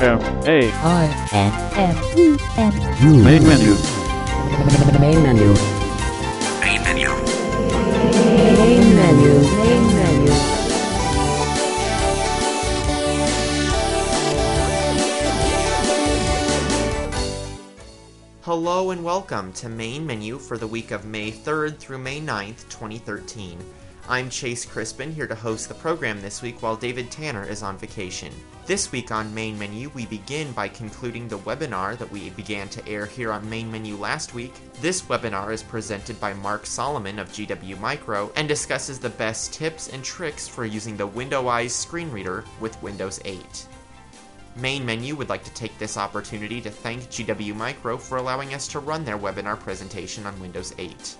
M A I N M E N U. main menu. Main menu. Main menu. Main menu. Main menu. Hello and welcome to Main Menu for the week of May 3rd through May 9th, 2013. I'm Chase Crispin here to host the program this week while David Tanner is on vacation. This week on Main Menu, we begin by concluding the webinar that we began to air here on Main Menu last week. This webinar is presented by Mark Solomon of GW Micro and discusses the best tips and tricks for using the Window-Eyes screen reader with Windows 8. Main Menu would like to take this opportunity to thank GW Micro for allowing us to run their webinar presentation on Windows 8.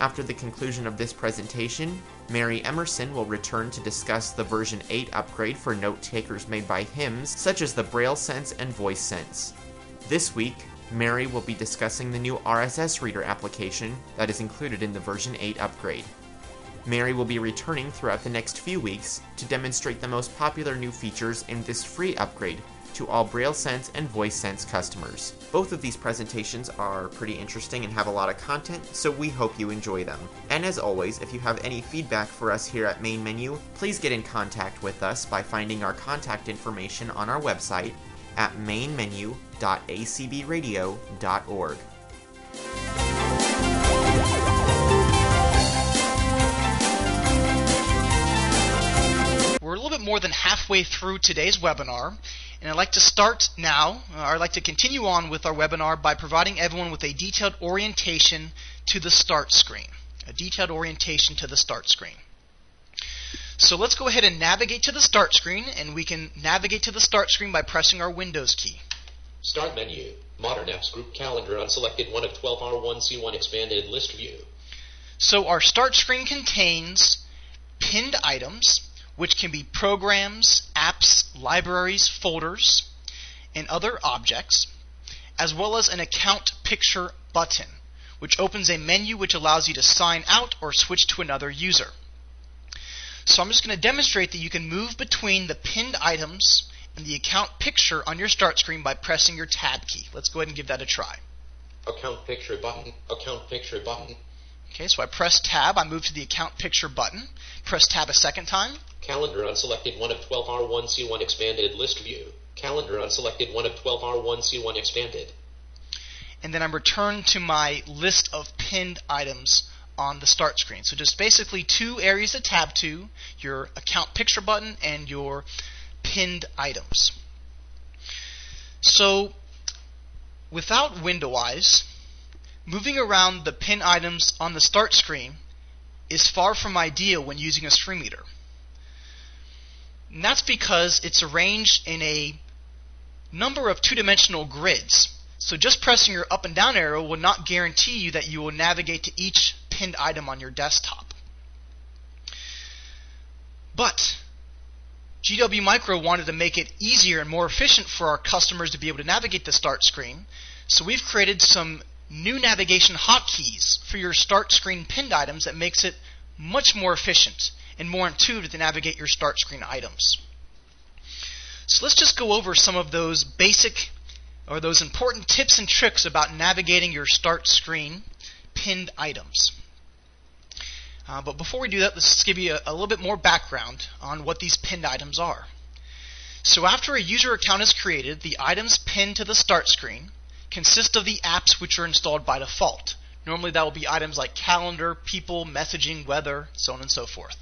After the conclusion of this presentation, Mary Emerson will return to discuss the version 8 upgrade for note takers made by HIMS, such as the Braille Sense and Voice Sense. This week, Mary will be discussing the new RSS Reader application that is included in the version 8 upgrade. Mary will be returning throughout the next few weeks to demonstrate the most popular new features in this free upgrade to all Braille Sense and Voice Sense customers. Both of these presentations are pretty interesting and have a lot of content, so we hope you enjoy them. And as always, if you have any feedback for us here at Main Menu, please get in contact with us by finding our contact information on our website at mainmenu.acbradio.org. little bit more than halfway through today's webinar, and I'd like to start now, or I'd like to continue on with our webinar by providing everyone with a detailed orientation to the start screen. A detailed orientation to the start screen. So let's go ahead and navigate to the start screen, and we can navigate to the start screen by pressing our Windows key. Start menu. Modern Apps Group Calendar unselected 1 of 12R1C1 expanded list view. So our start screen contains pinned items, which can be programs, apps, libraries, folders, and other objects, as well as an account picture button, which opens a menu which allows you to sign out or switch to another user. So I'm just going to demonstrate that you can move between the pinned items and the account picture on your start screen by pressing your tab key. Let's go ahead and give that a try. Account picture button. Account picture button. Okay, so I press tab, I move to the account picture button. Press tab a second time. Calendar unselected 1 of 12R1C1 expanded list view. Calendar unselected 1 of 12R1C1 expanded. and then I'm returned to my list of pinned items on the start screen. So just basically two areas to tab to, your account picture button and your pinned items. So without window eyes, moving around the pin items on the start screen is far from ideal when using a screen reader. And that's because it's arranged in a number of two-dimensional grids. So just pressing your up and down arrow will not guarantee you that you will navigate to each pinned item on your desktop. But GW Micro wanted to make it easier and more efficient for our customers to be able to navigate the start screen. So we've created some new navigation hotkeys for your start screen pinned items that makes it much more efficient and more intuitive to navigate your start screen items. So let's just go over some of those basic or those important tips and tricks about navigating your start screen pinned items. Uh, but before we do that, let's give you a, a little bit more background on what these pinned items are. So after a user account is created, the items pinned to the start screen consist of the apps which are installed by default. Normally that will be items like calendar, people, messaging, weather, so on and so forth.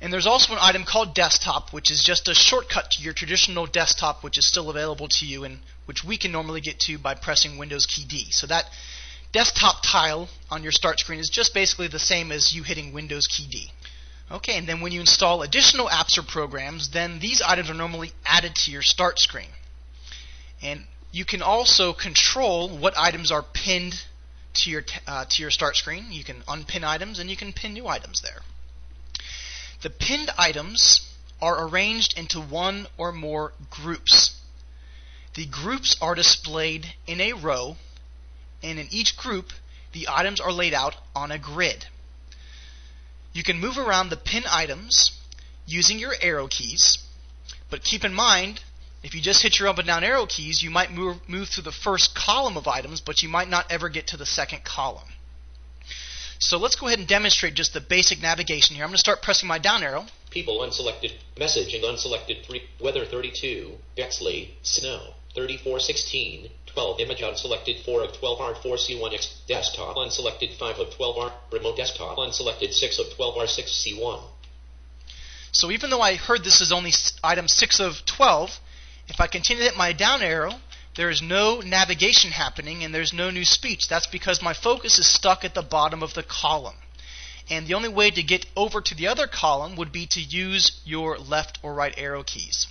And there's also an item called desktop, which is just a shortcut to your traditional desktop, which is still available to you and which we can normally get to by pressing Windows key D. So that desktop tile on your start screen is just basically the same as you hitting Windows key D. Okay, and then when you install additional apps or programs, then these items are normally added to your start screen. And you can also control what items are pinned to your uh, to your start screen. You can unpin items and you can pin new items there. The pinned items are arranged into one or more groups. The groups are displayed in a row, and in each group, the items are laid out on a grid. You can move around the pin items using your arrow keys But keep in mind, if you just hit your up and down arrow keys, you might move, move through the first column of items, but you might not ever get to the second column. So let's go ahead and demonstrate just the basic navigation here. I'm going to start pressing my down arrow. People unselected. Messaging unselected. 3. Weather 32. Bexley. Snow. 3416. 12. Image unselected. 4 of 12 R. 4C1X. Desktop unselected. 5 of 12 R. Remote desktop unselected. 6 of 12 R. 6C1. So even though I heard this is only item 6 of 12, if I continue to hit my down arrow, there is no navigation happening and there's no new speech. That's because my focus is stuck at the bottom of the column. And the only way to get over to the other column would be to use your left or right arrow keys.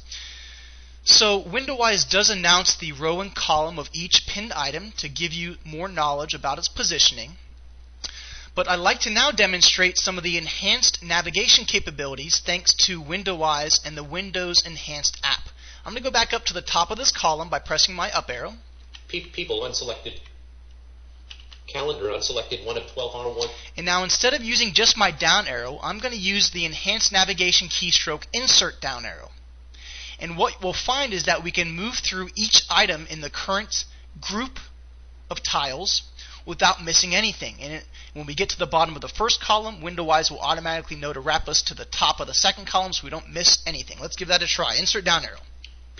So Window-Eyes does announce the row and column of each pinned item to give you more knowledge about its positioning. But I'd like to now demonstrate some of the enhanced navigation capabilities thanks to Window-Eyes and the Windows Enhanced app. I'm going to go back up to the top of this column by pressing my up arrow. People unselected. Calendar unselected. 1 of 12 R1. And now instead of using just my down arrow, I'm going to use the enhanced navigation keystroke insert down arrow. And what we'll find is that we can move through each item in the current group of tiles without missing anything. And it, when we get to the bottom of the first column, Window-Eyes will automatically know to wrap us to the top of the second column so we don't miss anything. Let's give that a try. Insert down arrow.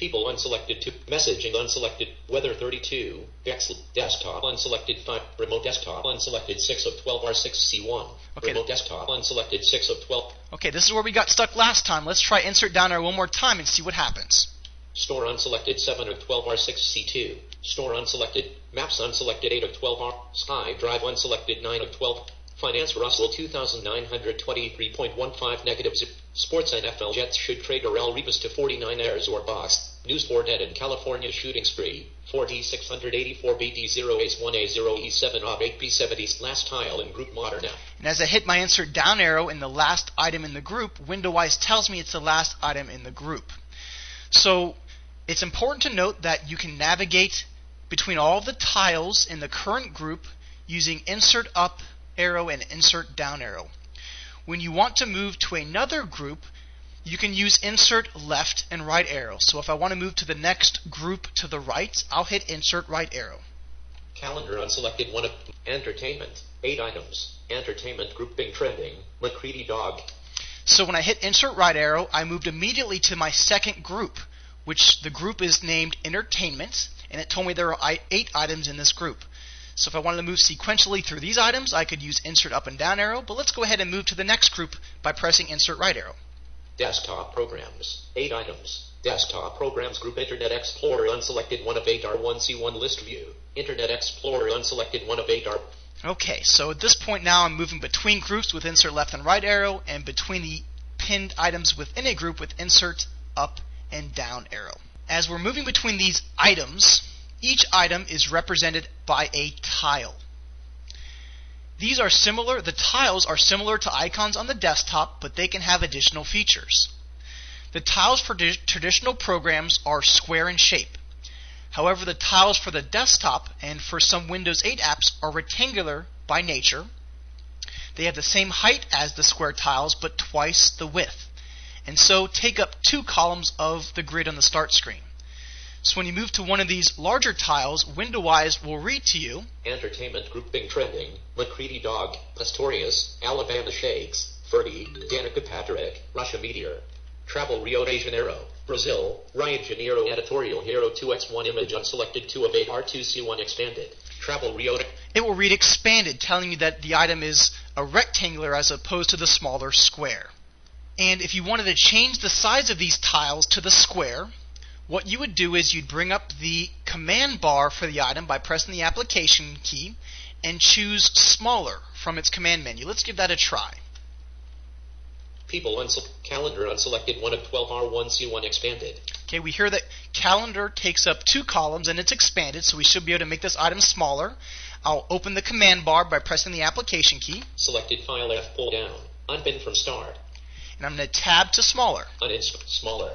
People unselected 2. Messaging unselected. Weather 32. Dex- desktop unselected 5. Remote desktop unselected 6 of 12 R6C1. Okay. Remote desktop unselected 6 of 12. Okay, this is where we got stuck last time. Let's try insert down arrow one more time and see what happens. Store unselected 7 of 12 R6C2. Store unselected. Maps unselected 8 of 12 R. Sky Drive unselected 9 of 12. Finance Russell 2923.15 negative. Sports NFL Jets should trade Darrelle Revis to 49ers or box. News for Dead in California shooting spree. 4D684 BD0 Ace 1A0 E7 of 8B70 last tile in group modern. And as I hit my insert down arrow in the last item in the group, Window-Eyes tells me it's the last item in the group. So it's important to note that you can navigate between all the tiles in the current group using insert up arrow and insert down arrow. When you want to move to another group, you can use insert left and right arrow. So if I want to move to the next group to the right, I'll hit insert right arrow. Calendar unselected 1 of entertainment. 8 items. Entertainment grouping trending. McCready dog. So when I hit insert right arrow, I moved immediately to my second group, which the group is named entertainment, and it told me there are eight items in this group. So if I wanted to move sequentially through these items, I could use insert up and down arrow, but let's go ahead and move to the next group by pressing insert right arrow. Desktop programs. 8 items. Desktop programs group Internet Explorer unselected 1 of 8 R1C1 list view. Internet Explorer unselected 1 of 8 R. Okay, so at this point now I'm moving between groups with insert left and right arrow, and between the pinned items within a group with insert up and down arrow. As we're moving between these items, each item is represented by a tile. These are similar, the tiles are similar to icons on the desktop, but they can have additional features. The tiles for traditional programs are square in shape. However, the tiles for the desktop and for some Windows 8 apps are rectangular by nature. They have the same height as the square tiles, but twice the width, and so take up two columns of the grid on the start screen. So when you move to one of these larger tiles, Window-Eyes will read to you Entertainment grouping trending. McCready dog. Pastorius. Alabama Shakes. Ferdy. Danica Patrick. Russia Meteor. Travel Rio de Janeiro. Brazil. Ryan Janeiro Editorial Hero 2x1 image unselected 2 of 8 R2C1 expanded. Travel Rio de it will read expanded, telling you that the item is a rectangular as opposed to the smaller square. And if you wanted to change the size of these tiles to the square, what you would do is you'd bring up the command bar for the item by pressing the application key and choose smaller from its command menu. Let's give that a try. People unsel- calendar unselected 1 of 12 R1C1 expanded. Okay, we hear that calendar takes up two columns and it's expanded, so we should be able to make this item smaller. I'll open the command bar by pressing the application key, Selected file F pull down. Unpin from start. and I'm going to tab to smaller. Uninst smaller.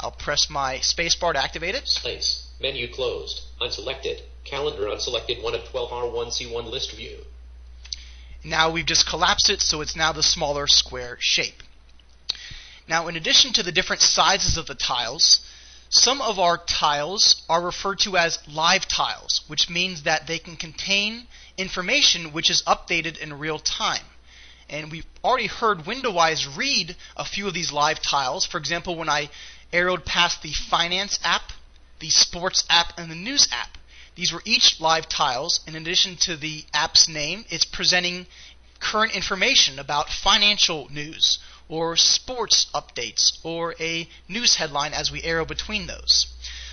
I'll press my spacebar to activate it. Space. Menu closed. Unselected. Calendar unselected 1 of 12 R1C1 list view. Now we've just collapsed it, so it's now the smaller square shape. Now, in addition to the different sizes of the tiles, some of our tiles are referred to as live tiles, which means that they can contain information which is updated in real time. And we've already heard Window-Eyes read a few of these live tiles. For example, when I arrowed past the Finance app, the Sports app, and the News app. These were each live tiles. In addition to the app's name, it's presenting current information about financial news or sports updates or a news headline as we arrow between those.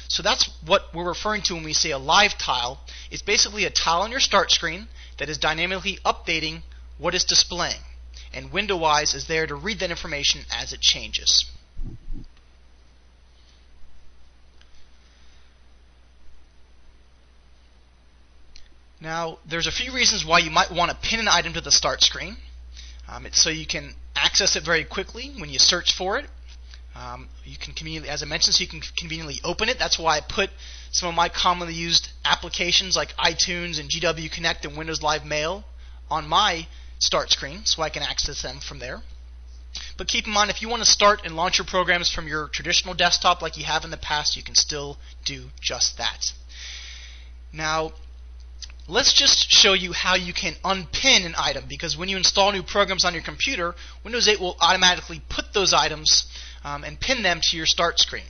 So that's what we're referring to when we say a live tile. It's basically a tile on your start screen that is dynamically updating what is displaying. And Window-Eyes is there to read that information as it changes. Now, there's a few reasons why you might want to pin an item to the start screen. Um, it's so you can access it very quickly when you search for it. Um, you can conveniently, as I mentioned, so you can conveniently open it. That's why I put some of my commonly used applications like iTunes and GW Connect and Windows Live Mail on my start screen, so I can access them from there. But keep in mind, if you want to start and launch your programs from your traditional desktop like you have in the past, you can still do just that. Now, Let's just show you how you can unpin an item because when you install new programs on your computer, Windows 8 will automatically put those items um, and pin them to your start screen.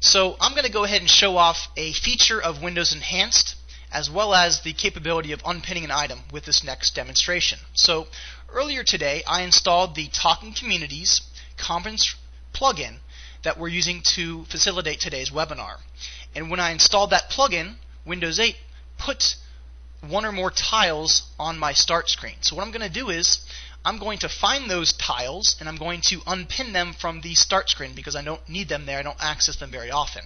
So I'm going to go ahead and show off a feature of Windows Enhanced as well as the capability of unpinning an item with this next demonstration. So earlier today I installed the Talking Communities conference plugin that we're using to facilitate today's webinar. And when I installed that plugin, Windows 8 put one or more tiles on my start screen. So what I'm going to do is I'm going to find those tiles and I'm going to unpin them from the start screen because I don't need them there. I don't access them very often.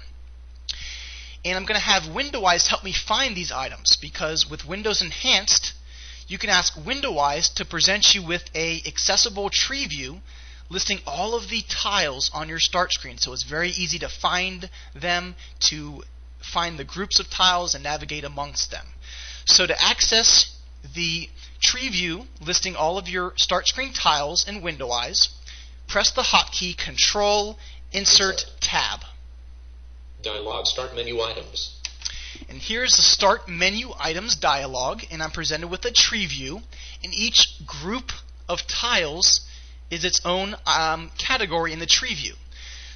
And I'm going to have Window-Eyes help me find these items because with Windows Enhanced, you can ask Window-Eyes to present you with a accessible tree view listing all of the tiles on your start screen. So it's very easy to find them, to find the groups of tiles and navigate amongst them. So to access the tree view listing all of your start screen tiles in Window-Eyes, press the hotkey Control Insert Tab. Dialog Start Menu Items. And here's the Start Menu Items dialog, and I'm presented with a tree view, and each group of tiles is its own um, category in the tree view.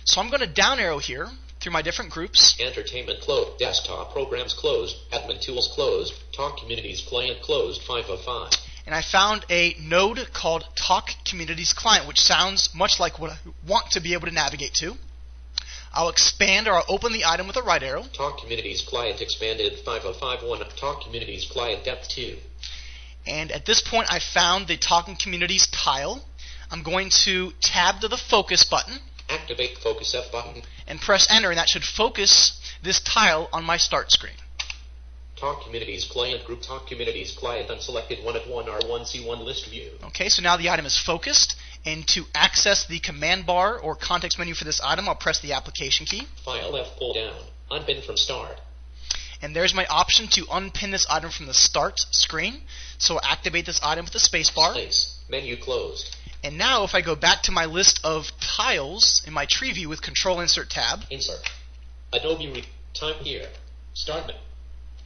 So I'm going to down arrow here through my different groups. Entertainment closed. Desktop programs closed. Admin tools closed. Talk Communities client closed 505. And I found a node called Talk Communities Client, which sounds much like what I want to be able to navigate to. I'll expand or I'll open the item with a right arrow. Talk Communities client expanded 5051. Talk Communities client depth 2. And at this point, I found the Talking Communities tile. I'm going to tab to the focus button Activate the Focus F button. and press enter, and that should focus this tile on my start screen. Talk Communities client group Talk Communities client unselected 1 of 1 R1C1 list view. Okay, so now the item is focused, and to access the command bar or context menu for this item, I'll press the application key. File F pull down. Unpin from start. And there's my option to unpin this item from the start screen. So I'll activate this item with the space bar. Space. Menu closed. And now if I go back to my list of tiles in my tree view with Control Insert tab, Insert. Adobe Re- Time here. Start menu.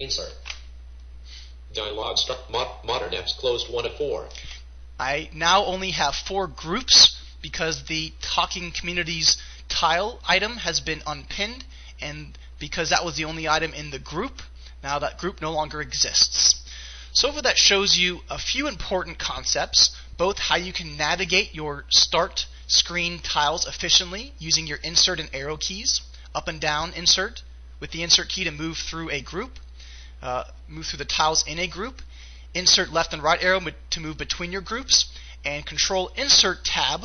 Insert. Dialog start. Mod- modern apps closed 1 of 4. I now only have four groups because the Talking Communities tile item has been unpinned, and because that was the only item in the group, now that group no longer exists. So over that shows you a few important concepts, both how you can navigate your start screen tiles efficiently using your insert and arrow keys, up and down insert with the insert key to move through a group, uh, move through the tiles in a group, insert left and right arrow to move between your groups, and control insert tab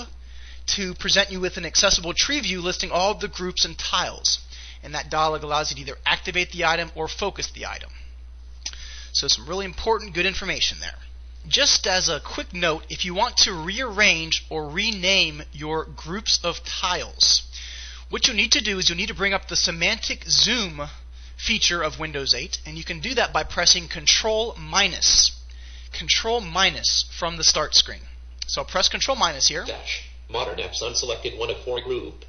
to present you with an accessible tree view listing all of the groups and tiles. And that dialog allows you to either activate the item or focus the item. So some really important good information there. Just as a quick note, if you want to rearrange or rename your groups of tiles, what you need to do is you need to bring up the semantic zoom feature of Windows 8, and you can do that by pressing Control minus. Control minus from the start screen. So I'll press Control minus here. Dash. Modern apps unselected 1 of 4 group.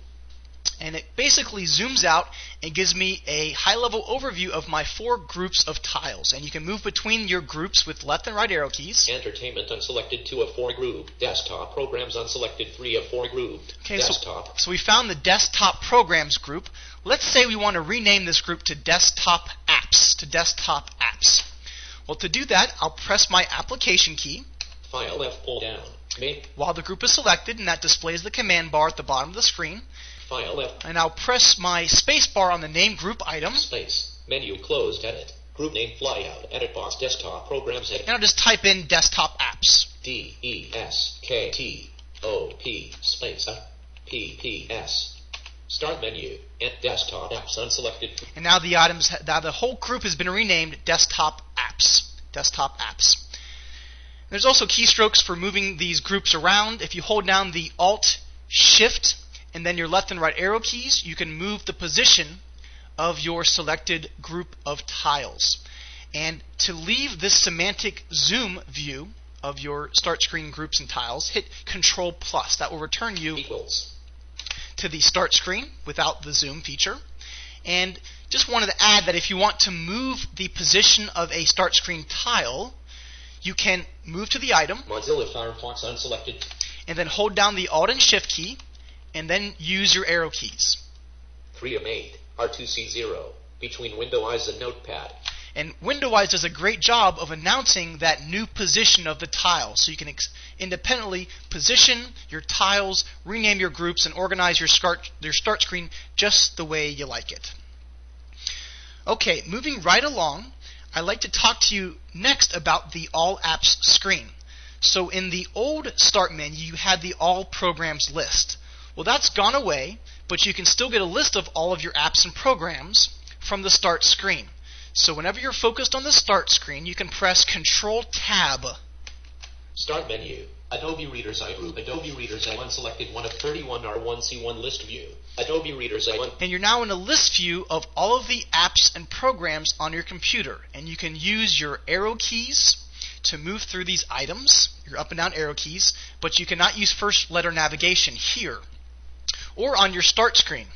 And it basically zooms out and gives me a high level overview of my four groups of tiles. And you can move between your groups with left and right arrow keys. Entertainment unselected 2 of 4 group. Desktop programs unselected 3 of 4 group. Okay, so, Desktop. so we found the desktop programs group. Let's say we want to rename this group to desktop apps, to desktop apps. Well, to do that, I'll press my application key File F pull down. Make while the group is selected, and that displays the command bar at the bottom of the screen. Oh, file F And I'll press my space bar on the name group item, space. Menu closed edit. Group name flyout. Edit box desktop programs edit. and I'll just type in desktop apps. D E S K T O P space P P S. Start menu. And desktop apps unselected. And now the items, now the whole group has been renamed desktop apps. Desktop apps. There's also keystrokes for moving these groups around. If you hold down the Alt, Shift, and then your left and right arrow keys, you can move the position of your selected group of tiles. And to leave this semantic zoom view of your start screen groups and tiles, hit Control plus. That will return you Equals. to the start screen without the zoom feature. And just wanted to add that if you want to move the position of a start screen tile, you can move to the item Mozilla Firefox unselected. and then hold down the Alt and Shift key and then use your arrow keys. 3 of 8. R2C0. Between window eyes and notepad. And Window-Eyes does a great job of announcing that new position of the tile. So you can ex- independently position your tiles, rename your groups, and organize your start, your start screen just the way you like it. Okay, moving right along, I'd like to talk to you next about the All Apps screen. So in the old Start menu, you had the All Programs list. Well, that's gone away, but you can still get a list of all of your apps and programs from the Start screen. So whenever you're focused on the Start screen, you can press Control Tab. Start menu. Adobe Reader's Eye Group. Adobe Reader's i1 selected 1 of 31 R1C1 list view. Adobe Reader's i1. and you're now in a list view of all of the apps and programs on your computer. And you can use your arrow keys to move through these items, your up and down arrow keys, but you cannot use first letter navigation here or on your start screen.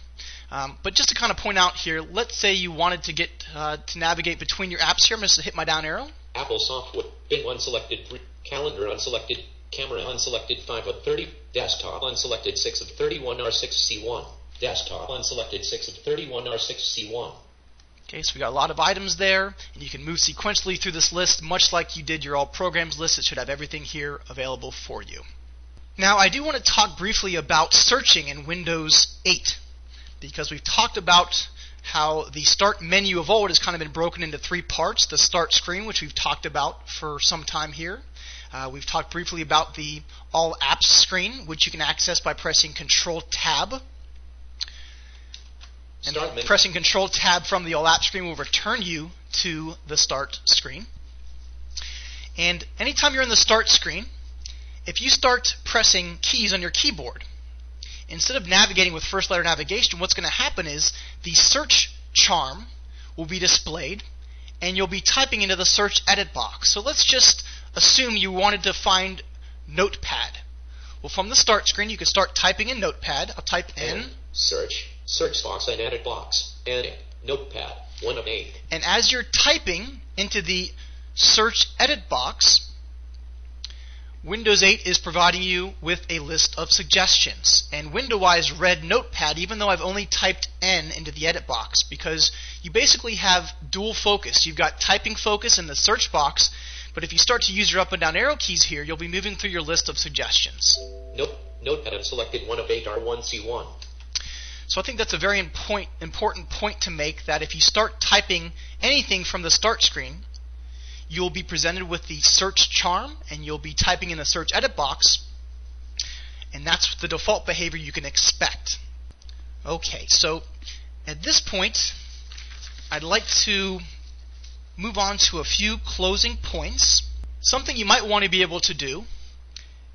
Um, but just to kind of point out here, let's say you wanted to get uh, to navigate between your apps here. I'm going to hit my down arrow. Apple software. Bing unselected 3. Calendar unselected. Camera unselected 5 of 30. Desktop unselected 6 of 31 R6C1. Desktop unselected 6 of 31 R6C1. Okay, so we got a lot of items there, and you can move sequentially through this list, much like you did your all programs list. It should have everything here available for you. Now, I do want to talk briefly about searching in Windows 8, because we've talked about how the start menu of old has kind of been broken into three parts the start screen, which we've talked about for some time here. Uh, we've talked briefly about the All Apps screen, which you can access by pressing Control Tab. And Start menu. pressing Control Tab from the All Apps screen will return you to the Start screen. And anytime you're in the Start screen, if you start pressing keys on your keyboard, instead of navigating with first letter navigation, what's going to happen is the search charm will be displayed and you'll be typing into the search edit box. So let's just assume you wanted to find Notepad. Well, from the start screen, you can start typing in Notepad. I'll type in, N. Search. Search box and edit box. N. Notepad. 1 of 8. and as you're typing into the search edit box, Windows 8 is providing you with a list of suggestions. And Window-Eyes read Notepad even though I've only typed N into the edit box because you basically have dual focus. You've got typing focus in the search box, but if you start to use your up and down arrow keys here, you'll be moving through your list of suggestions. Note. Notepad selected 1 of 8 R1C1. So I think that's a very important point to make that if you start typing anything from the start screen, you'll be presented with the search charm and you'll be typing in the search edit box and that's the default behavior you can expect. Okay, so at this point I'd like to move on to a few closing points. Something you might want to be able to do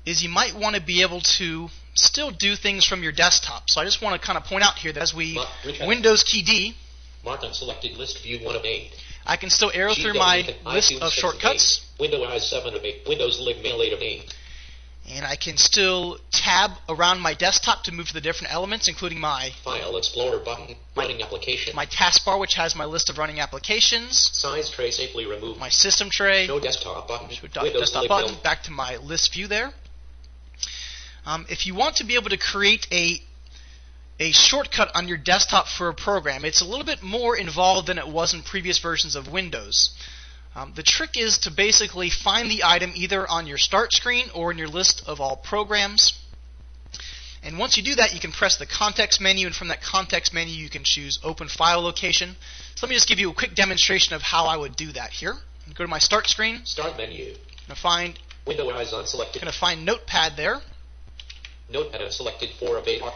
is you might want to be able to still do things from your desktop. So I just want to kind of point out here that as we Windows key D, Mark unselected list view 1 of 8. I can still arrow through my list of shortcuts. Windows 7 of 8. Windows Live Mail 8 of 8. And I can still tab around my desktop to move to the different elements, including my, File Explorer button. Running application. my taskbar, which has my list of running applications, Size tray safely removed. my system tray, Show desktop button. Show Windows desktop button, back to my list view there. Um, if you want to be able to create a a shortcut on your desktop for a program, it's a little bit more involved than it was in previous versions of Windows. Um, the trick is to basically find the item either on your start screen or in your list of all programs. And once you do that, you can press the context menu, and from that context menu, you can choose Open File Location. So let me just give you a quick demonstration of how I would do that here. Go to my start screen. Start menu. I'm gonna find Window eyes unselected. I'm gonna find Notepad there. Notepad unselected for a beta.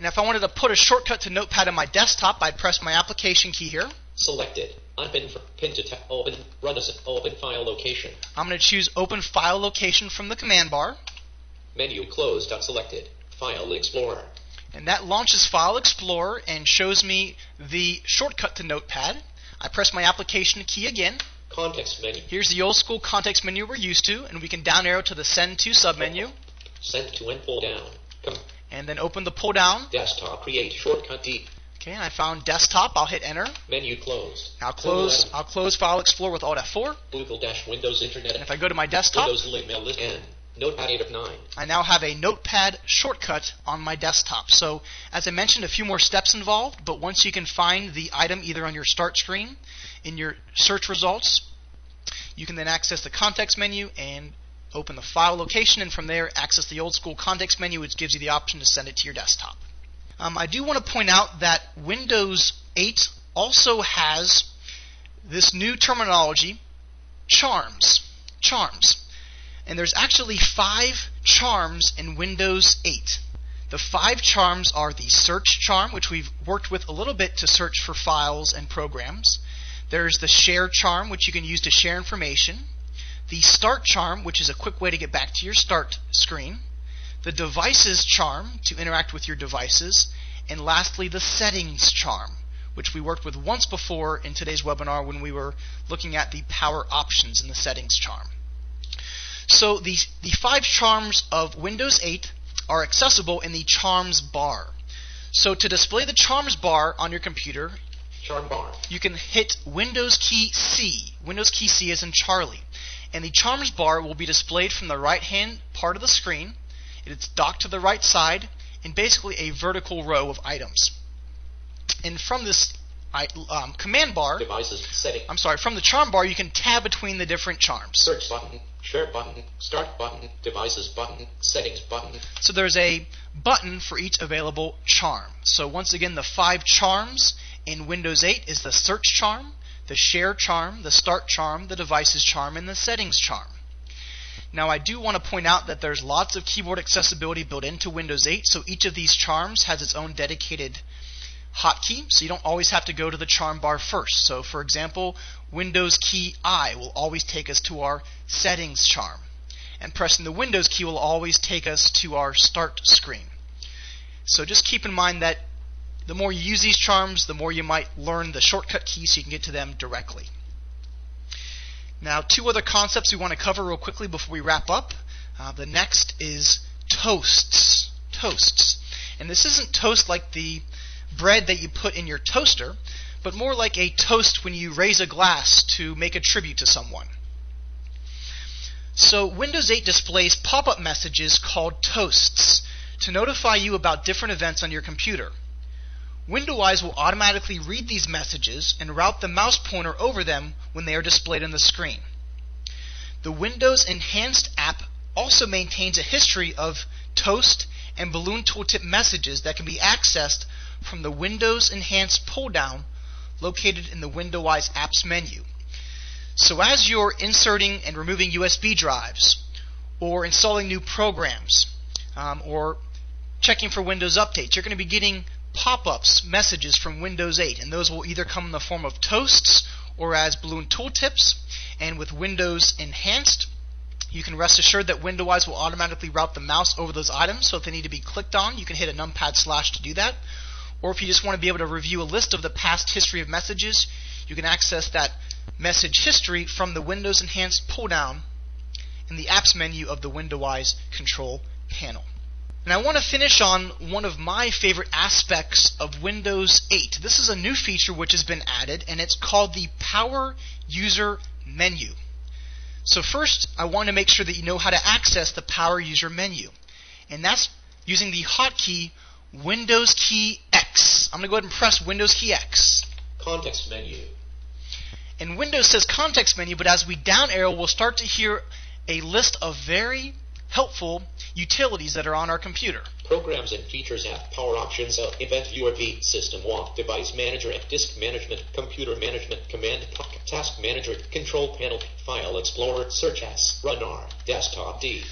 And if I wanted to put a shortcut to Notepad on my desktop, I'd press my application key here. Selected. For pin to. Open. Run as open file location. I'm going to choose Open File Location from the command bar, Menu closed unselected. File Explorer. and that launches File Explorer and shows me the shortcut to Notepad. I press my application key again. Context menu. Here's the old school context menu we're used to, and we can down arrow to the Send to submenu, Send to and pull down. Com- and then open the pull down. desktop. Create shortcut D. Okay, and I found Desktop. I'll hit Enter. Menu closed. I'll close. I'll close File Explorer with Alt F4. Google dash Windows Internet. And if I go to my desktop, Windows link mail list N. Notepad 8 of 9. I now have a notepad shortcut on my desktop. So, as I mentioned, a few more steps involved, but once you can find the item either on your start screen, in your search results, you can then access the context menu and open the file location, and from there, access the old school context menu, which gives you the option to send it to your desktop. Um, I do want to point out that Windows 8 also has this new terminology charms. Charms. And there's actually five charms in Windows 8. The five charms are the search charm, which we've worked with a little bit to search for files and programs. There's the share charm, which you can use to share information. The start charm, which is a quick way to get back to your start screen. The devices charm, to interact with your devices. And lastly, the settings charm, which we worked with once before in today's webinar when we were looking at the power options in the settings charm. So the, the five charms of Windows 8 are accessible in the charms bar. So to display the charms bar on your computer, Charm bar. you can hit Windows key C. Windows key C is in Charlie. And the charms bar will be displayed from the right hand part of the screen. It's docked to the right side in basically a vertical row of items. And from this I, um, command bar, Devices. Setting. I'm sorry, from the charm bar, you can tab between the different charms. Search button. Share button. Start button. Devices button. Settings button. So there's a button for each available charm. So once again, the five charms in Windows 8 is the search charm, the share charm, the start charm, the devices charm, and the settings charm. Now I do want to point out that there's lots of keyboard accessibility built into Windows 8, so each of these charms has its own dedicated hotkey, so you don't always have to go to the charm bar first. So for example, Windows key I will always take us to our settings charm and pressing the Windows key will always take us to our start screen. So just keep in mind that the more you use these charms, the more you might learn the shortcut keys so you can get to them directly. Now, two other concepts we want to cover real quickly before we wrap up. Uh, the next is toasts. Toasts. And this isn't toast like the bread that you put in your toaster, but more like a toast when you raise a glass to make a tribute to someone. So Windows 8 displays pop-up messages called toasts to notify you about different events on your computer. WindowEyes will automatically read these messages and route the mouse pointer over them when they are displayed on the screen. The Windows Enhanced app also maintains a history of toast and balloon tooltip messages that can be accessed from the Windows Enhanced pull-down located in the WindowEyes apps menu. So as you're inserting and removing USB drives, or installing new programs, um, or checking for Windows updates, you're going to be getting pop-ups, messages from Windows 8, and those will either come in the form of toasts or as balloon tooltips. And with Windows Enhanced, you can rest assured that WindowEyes will automatically route the mouse over those items, so if they need to be clicked on, you can hit a numpad slash to do that. Or if you just want to be able to review a list of the past history of messages, you can access that message history from the Windows Enhanced pull down in the apps menu of the Windows control panel. And I want to finish on one of my favorite aspects of Windows 8. This is a new feature which has been added, and it's called the Power User Menu. So first, I want to make sure that you know how to access the Power User Menu. And that's using the hotkey Windows key X. I'm going to go ahead and press Windows key X. Context menu. And Windows says context menu, but as we down arrow, we'll start to hear a list of very helpful utilities that are on our computer. Programs and features app power options uh, event viewer v system walk device manager disk management computer management command task manager control panel file explorer search s run r desktop d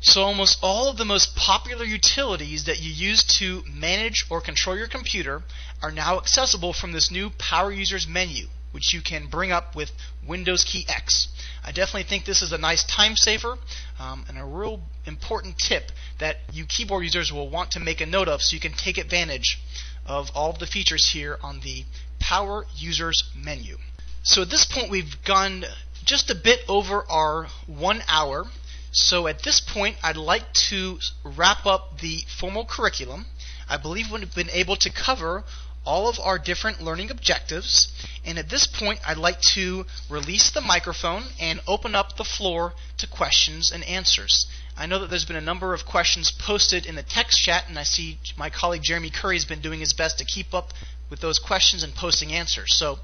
So almost all of the most popular utilities that you use to manage or control your computer are now accessible from this new Power Users menu, which you can bring up with Windows key X. I definitely think this is a nice time saver um, and a real important tip that you keyboard users will want to make a note of so you can take advantage of all of the features here on the Power Users menu. So at this point, we've gone just a bit over our one hour. So at this point, I'd like to wrap up the formal curriculum. I believe we've been able to cover all of our different learning objectives. And at this point, I'd like to release the microphone and open up the floor to questions and answers. I know that there's been a number of questions posted in the text chat, and I see my colleague Jeremy Curry has been doing his best to keep up with those questions and posting answers. So,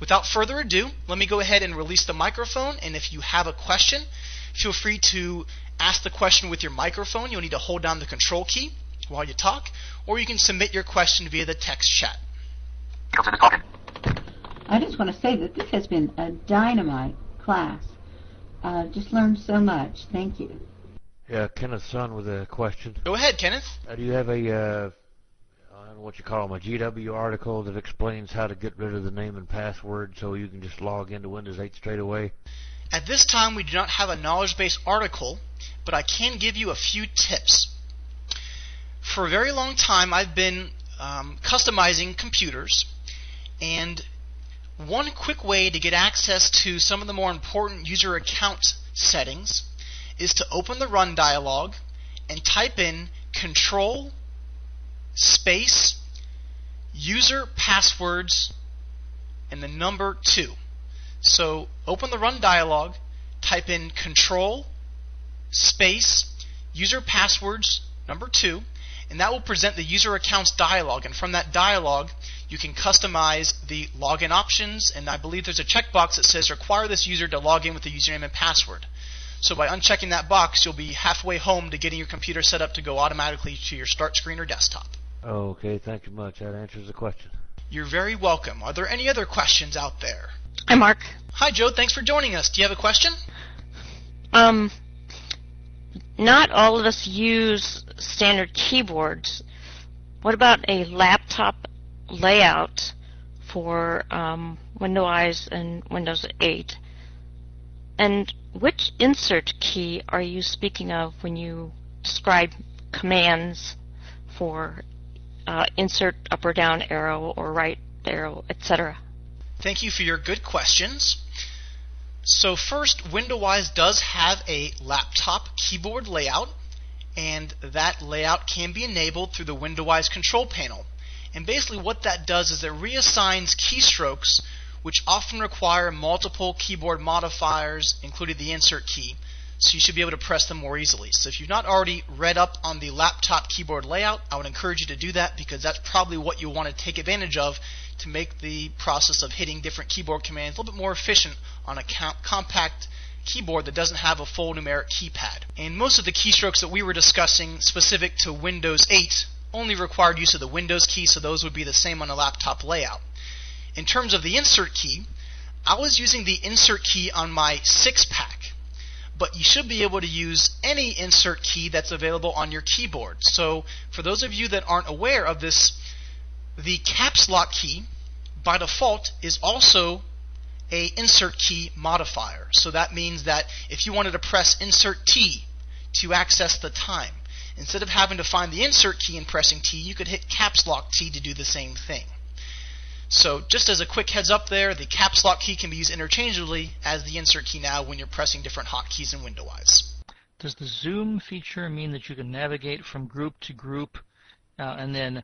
without further ado, let me go ahead and release the microphone. And if you have a question, feel free to ask the question with your microphone. You'll need to hold down the control key while you talk, or you can submit your question via the text chat. I just want to say that this has been a dynamite class. Uh, just learned so much. Thank you. Yeah, Kenneth Son with a question. Go ahead, Kenneth. Uh, do you have a, uh, I don't know what you call them, a GW article that explains how to get rid of the name and password so you can just log into Windows 8 straight away? At this time, we do not have a knowledge base article, but I can give you a few tips. For a very long time, I've been um, customizing computers, and one quick way to get access to some of the more important user account settings is to open the Run dialog and type in Control space user passwords and the number 2. So open the Run dialog, type in Control space user passwords number 2 and that will present the user accounts dialog. And from that dialog, you can customize the login options. And I believe there's a checkbox that says require this user to log in with the username and password. So by unchecking that box, you'll be halfway home to getting your computer set up to go automatically to your start screen or desktop. Okay, thank you much. That answers the question. You're very welcome. Are there any other questions out there? Hi, Mark. Hi, Joe. Thanks for joining us. Do you have a question? Um, not all of us use standard keyboards. What about a laptop layout for um, Windows and Windows 8? And which insert key are you speaking of when you describe commands for uh, insert up or down arrow or right arrow, etc.? Thank you for your good questions. So first, Windows does have a laptop keyboard layout, and that layout can be enabled through the Windows control panel. And basically what that does is it reassigns keystrokes which often require multiple keyboard modifiers, including the insert key. So you should be able to press them more easily. So if you've not already read up on the laptop keyboard layout, I would encourage you to do that because that's probably what you want to take advantage of to make the process of hitting different keyboard commands a little bit more efficient on a compact keyboard that doesn't have a full numeric keypad. And most of the keystrokes that we were discussing specific to Windows 8 only required use of the Windows key, so those would be the same on a laptop layout. In terms of the insert key, I was using the insert key on my 6 pack, but you should be able to use any insert key that's available on your keyboard. So, for those of you that aren't aware of this, the caps lock key by default is also a insert key modifier. So that means that if you wanted to press insert T to access the time, instead of having to find the insert key and pressing T, you could hit caps lock T to do the same thing. So just as a quick heads up there, the caps lock key can be used interchangeably as the insert key now when you're pressing different hotkeys in Windows. does the zoom feature mean that you can navigate from group to group, uh, and then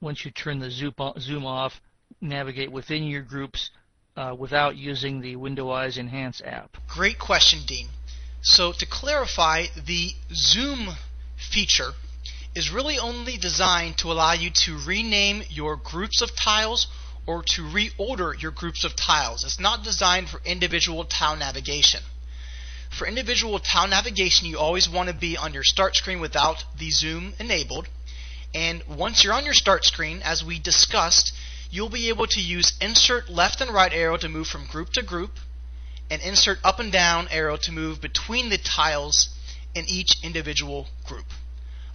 once you turn the zoom off, navigate within your groups uh, without using the Window Eyes Enhance app? Great question, Dean. So to clarify, the zoom feature is really only designed to allow you to rename your groups of tiles or to reorder your groups of tiles. It's not designed for individual tile navigation. For individual tile navigation, you always want to be on your start screen without the zoom enabled. And once you're on your start screen, as we discussed, you'll be able to use insert left and right arrow to move from group to group, and insert up and down arrow to move between the tiles in each individual group.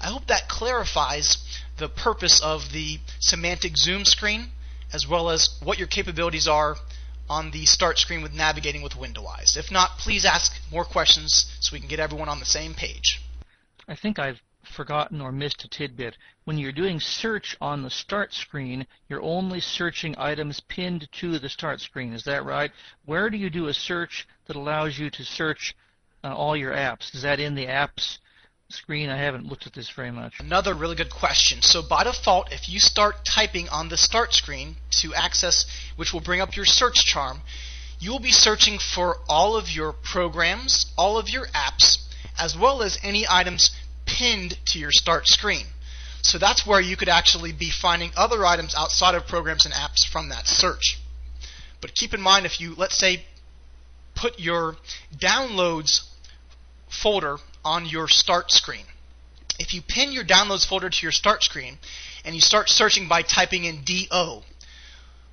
I hope that clarifies the purpose of the semantic zoom screen as well as what your capabilities are on the start screen with navigating with Window-Eyes. If not, please ask more questions so we can get everyone on the same page. I think I've forgotten or missed a tidbit. When you're doing search on the start screen, you're only searching items pinned to the start screen. Is that right? Where do you do a search that allows you to search uh, all your apps? Is that in the apps screen? I haven't looked at this very much. Another really good question. So by default, if you start typing on the start screen to access, which will bring up your search charm, you will be searching for all of your programs, all of your apps, as well as any items pinned to your start screen. So that's where you could actually be finding other items outside of programs and apps from that search. But keep in mind if you, let's say, put your downloads folder on your start screen. If you pin your downloads folder to your start screen and you start searching by typing in DO,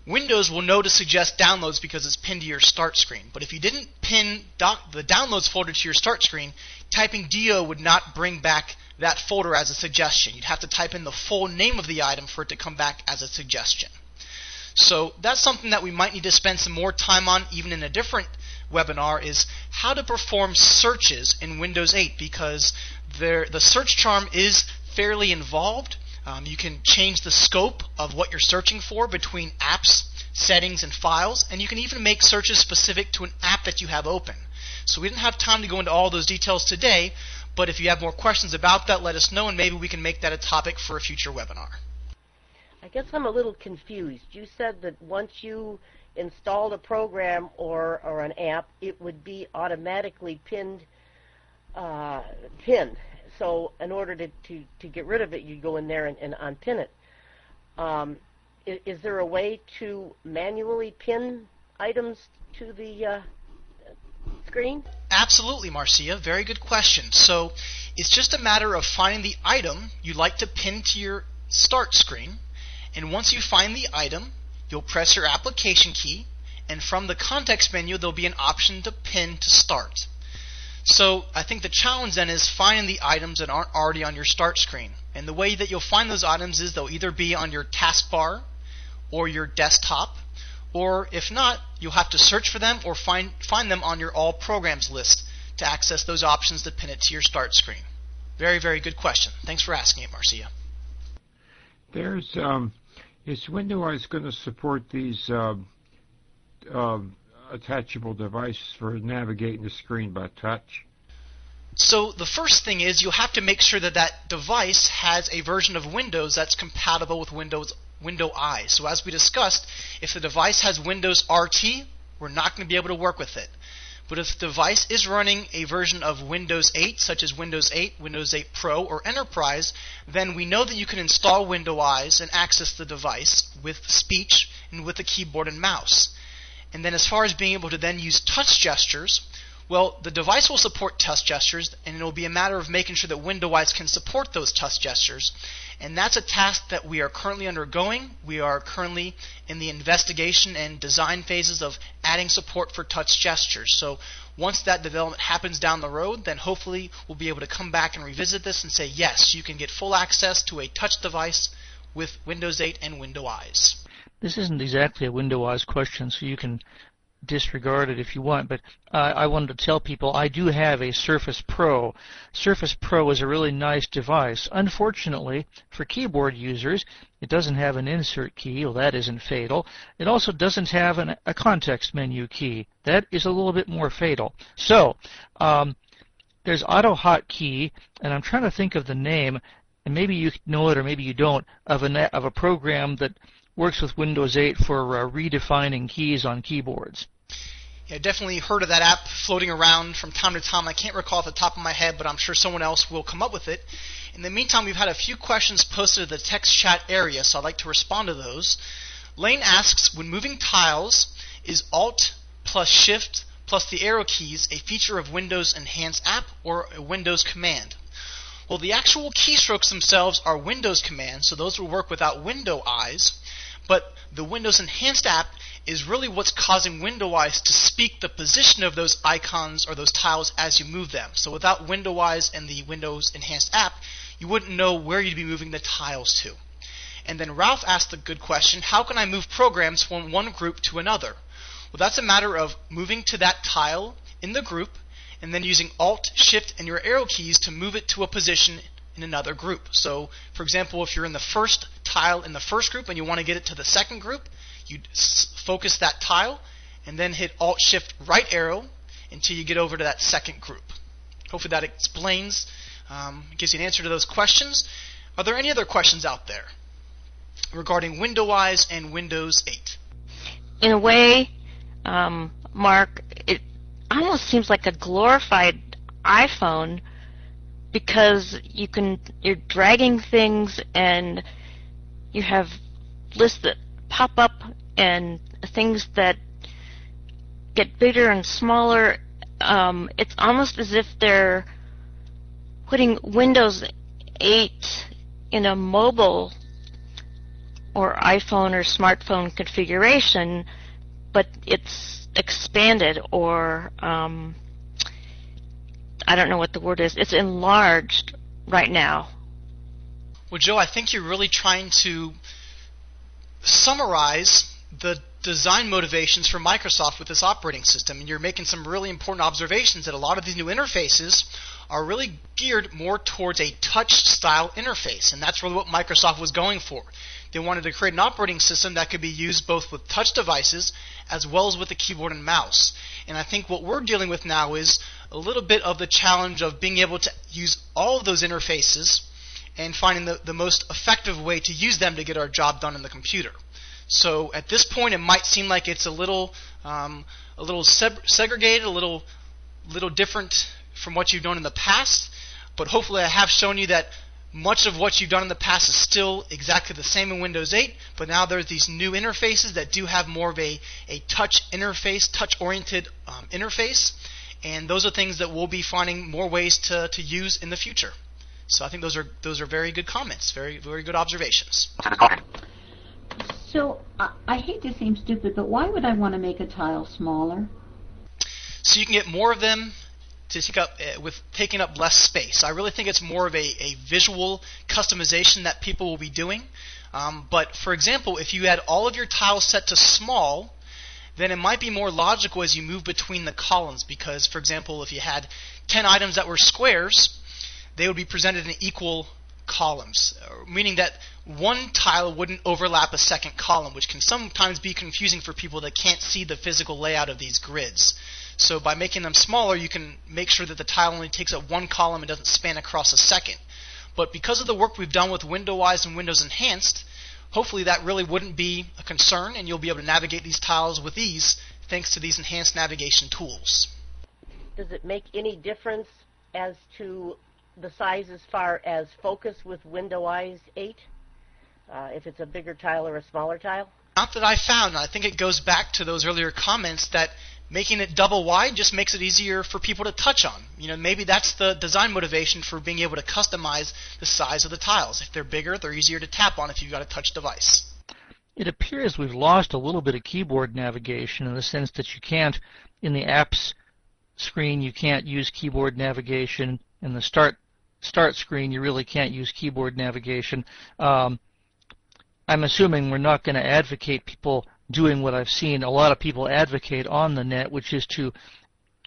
Windows will know to suggest downloads because it's pinned to your start screen. But if you didn't pin doc- the downloads folder to your start screen, typing DO would not bring back that folder as a suggestion. You'd have to type in the full name of the item for it to come back as a suggestion. So that's something that we might need to spend some more time on, even in a different webinar, is how to perform searches in Windows 8 because there, the search charm is fairly involved. Um, you can change the scope of what you're searching for between apps, settings, and files, and you can even make searches specific to an app that you have open. So we didn't have time to go into all those details today, but if you have more questions about that, let us know, and maybe we can make that a topic for a future webinar. I guess I'm a little confused. You said that once you installed a program or, or an app, it would be automatically pinned. Uh, pinned. So in order to, to, to get rid of it, you go in there and, and unpin it. Um, is, is there a way to manually pin items to the uh, screen? Absolutely, Marcia. Very good question. So it's just a matter of finding the item you'd like to pin to your start screen. And once you find the item, you'll press your application key, and from the context menu, there'll be an option to pin to start. So I think the challenge then is finding the items that aren't already on your start screen. And the way that you'll find those items is they'll either be on your taskbar or your desktop, or if not, you'll have to search for them or find find them on your all programs list to access those options that pin it to your start screen. Very, very good question. Thanks for asking it, Marcia. There's um, is Windows going to support these uh, uh, attachable devices for navigating the screen by touch? So the first thing is you'll have to make sure that that device has a version of Windows that's compatible with Windows Window-Eyes. So as we discussed, if the device has Windows RT, we're not going to be able to work with it. But if the device is running a version of Windows 8, such as Windows 8, Windows 8 Pro, or Enterprise, then we know that you can install Window-Eyes and access the device with speech and with a keyboard and mouse. And then as far as being able to then use touch gestures, well, the device will support touch gestures, and it'll be a matter of making sure that Window-Eyes can support those touch gestures. And that's a task that we are currently undergoing. We are currently in the investigation and design phases of adding support for touch gestures. So once that development happens down the road, then hopefully we'll be able to come back and revisit this and say, yes, you can get full access to a touch device with Windows 8 and Window-Eyes. This isn't exactly a Window-Eyes question, so you can disregard it if you want, but uh, I wanted to tell people I do have a Surface Pro. Surface Pro is a really nice device. Unfortunately, for keyboard users, it doesn't have an insert key. Well, that isn't fatal. It also doesn't have an, a context menu key. That is a little bit more fatal. So, um, there's AutoHotkey, and I'm trying to think of the name, and maybe you know it or maybe you don't, of a of a program that works with Windows 8 for uh, redefining keys on keyboards. Yeah, definitely heard of that app floating around from time to time. I can't recall off the top of my head, but I'm sure someone else will come up with it. In the meantime, we've had a few questions posted to the text chat area, so I'd like to respond to those. Lane asks, when moving tiles, is Alt plus Shift plus the arrow keys a feature of Windows Enhance app or a Windows command? Well, the actual keystrokes themselves are Windows commands, so those will work without Window-Eyes. But the Windows Enhanced app is really what's causing Window-Eyes to speak the position of those icons or those tiles as you move them. So without Window-Eyes and the Windows Enhanced app, you wouldn't know where you'd be moving the tiles to. And then Ralph asked the good question, how can I move programs from one group to another? Well, that's a matter of moving to that tile in the group and then using Alt, Shift, and your arrow keys to move it to a position in another group. So, for example, if you're in the first tile in the first group and you want to get it to the second group, you focus that tile and then hit Alt Shift right arrow until you get over to that second group. Hopefully that explains, um, gives you an answer to those questions. Are there any other questions out there regarding Window-Eyes and Windows 8? In a way, um, Mark, it almost seems like a glorified iPhone because you can you're dragging things and you have lists that pop up and things that get bigger and smaller. Um, it's almost as if they're putting Windows 8 in a mobile or iPhone or smartphone configuration, but it's expanded or um, I don't know what the word is. It's enlarged right now. Well, Joe, I think you're really trying to summarize the design motivations for Microsoft with this operating system, and you're making some really important observations that a lot of these new interfaces are really geared more towards a touch style interface, and that's really what Microsoft was going for. They wanted to create an operating system that could be used both with touch devices as well as with the keyboard and mouse. And I think what we're dealing with now is a little bit of the challenge of being able to use all of those interfaces and finding the, the most effective way to use them to get our job done in the computer. So at this point, it might seem like it's a little um, a little segregated, a little little different from what you've done in the past. But hopefully, I have shown you that much of what you've done in the past is still exactly the same in Windows 8, but now there's these new interfaces that do have more of a, a touch interface, touch oriented um, interface, and those are things that we'll be finding more ways to, to use in the future. So I think those are those are very good comments, very very good observations. So I, I hate to seem stupid, but why would I want to make a tile smaller? So you can get more of them to take up uh, with taking up less space. I really think it's more of a, a visual customization that people will be doing. Um, but for example, if you had all of your tiles set to small, then it might be more logical as you move between the columns because, for example, if you had 10 items that were squares, they would be presented in equal columns, uh, meaning that one tile wouldn't overlap a second column, which can sometimes be confusing for people that can't see the physical layout of these grids. So by making them smaller, you can make sure that the tile only takes up one column and doesn't span across a second. But because of the work we've done with Window-Eyes and Windows Enhanced, hopefully that really wouldn't be a concern and you'll be able to navigate these tiles with ease thanks to these enhanced navigation tools. Does it make any difference as to the size as far as focus with Window-Eyes 8? Uh, if it's a bigger tile or a smaller tile? Not that I found. I think it goes back to those earlier comments that making it double wide just makes it easier for people to touch on. You know, maybe that's the design motivation for being able to customize the size of the tiles. If they're bigger, they're easier to tap on if you've got a touch device. It appears we've lost a little bit of keyboard navigation in the sense that you can't, in the apps screen, you can't use keyboard navigation. In the start start screen, you really can't use keyboard navigation. Um, I'm assuming we're not going to advocate people doing what I've seen a lot of people advocate on the net, which is to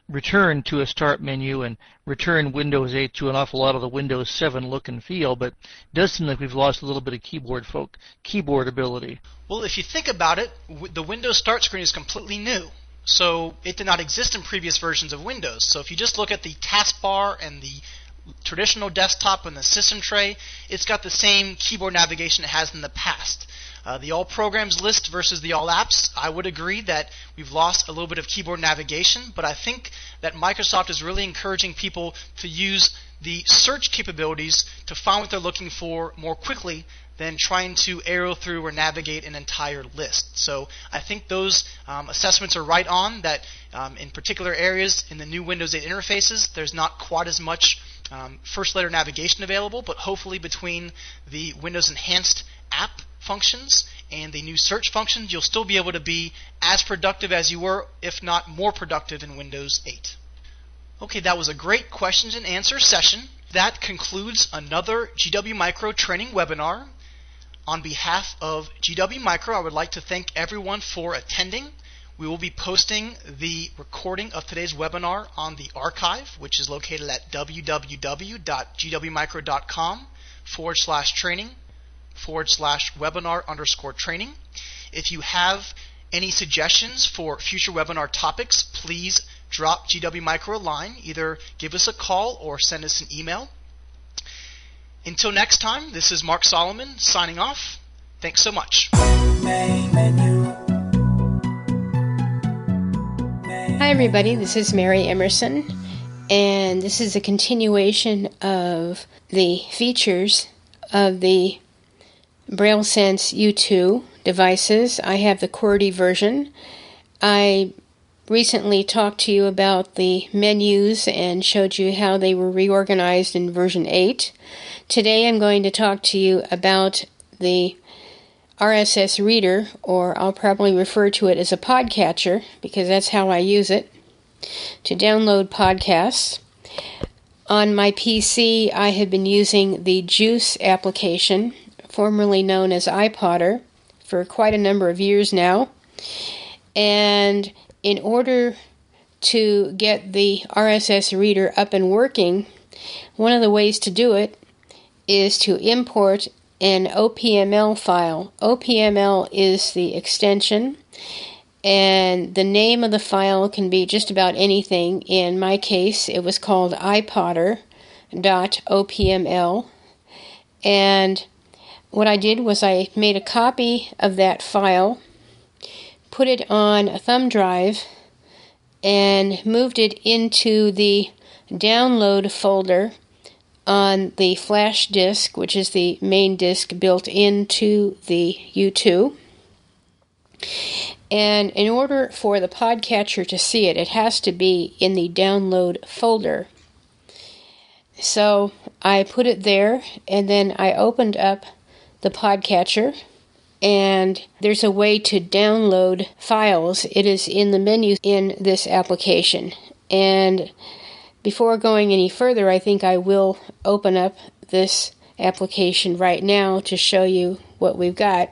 return to a start menu and return Windows 8 to an awful lot of the Windows 7 look and feel, but it does seem like we've lost a little bit of keyboard folk, keyboard ability. Well, if you think about it, the Windows Start screen is completely new. so it did not exist in previous versions of Windows. So if you just look at the taskbar and the traditional desktop and the system tray, it's got the same keyboard navigation it has in the past. Uh, the all programs list versus the all apps, I would agree that we've lost a little bit of keyboard navigation, but I think that Microsoft is really encouraging people to use the search capabilities to find what they're looking for more quickly than trying to arrow through or navigate an entire list. So I think those um, assessments are right on that um, in particular areas in the new Windows 8 interfaces, there's not quite as much um, first letter navigation available, but hopefully between the Windows Enhanced app functions and the new search functions, you'll still be able to be as productive as you were, if not more productive in Windows 8. Okay, that was a great questions and answers session. That concludes another GW Micro training webinar. On behalf of GW Micro, I would like to thank everyone for attending. We will be posting the recording of today's webinar on the archive, which is located at www.gwmicro.com forward slash training forward slash webinar underscore training. If you have any suggestions for future webinar topics, please drop GW Micro a line. Either give us a call or send us an email. Until next time, this is Mark Solomon signing off. Thanks so much. Hi, everybody. This is Mary Emerson, and this is a continuation of the features of the Braille Sense U2 devices. I have the QWERTY version. I recently talked to you about the menus and showed you how they were reorganized in version 8. Today I'm going to talk to you about the RSS reader, or I'll probably refer to it as a podcatcher because that's how I use it to download podcasts. On my PC, I have been using the Juice application, formerly known as iPodder, for quite a number of years now. And in order to get the RSS reader up and working, one of the ways to do it is to import an OPML file. OPML is the extension, and the name of the file can be just about anything. In my case, it was called iPodder.opml, and what I did was I made a copy of that file, put it on a thumb drive, and moved it into the download folder on the flash disk, which is the main disk built into the U2. And in order for the podcatcher to see it, it has to be in the download folder. So I put it there, and then I opened up the podcatcher, and there's a way to download files. It is in the menu in this application. And before going any further, I think I will open up this application right now to show you what we've got.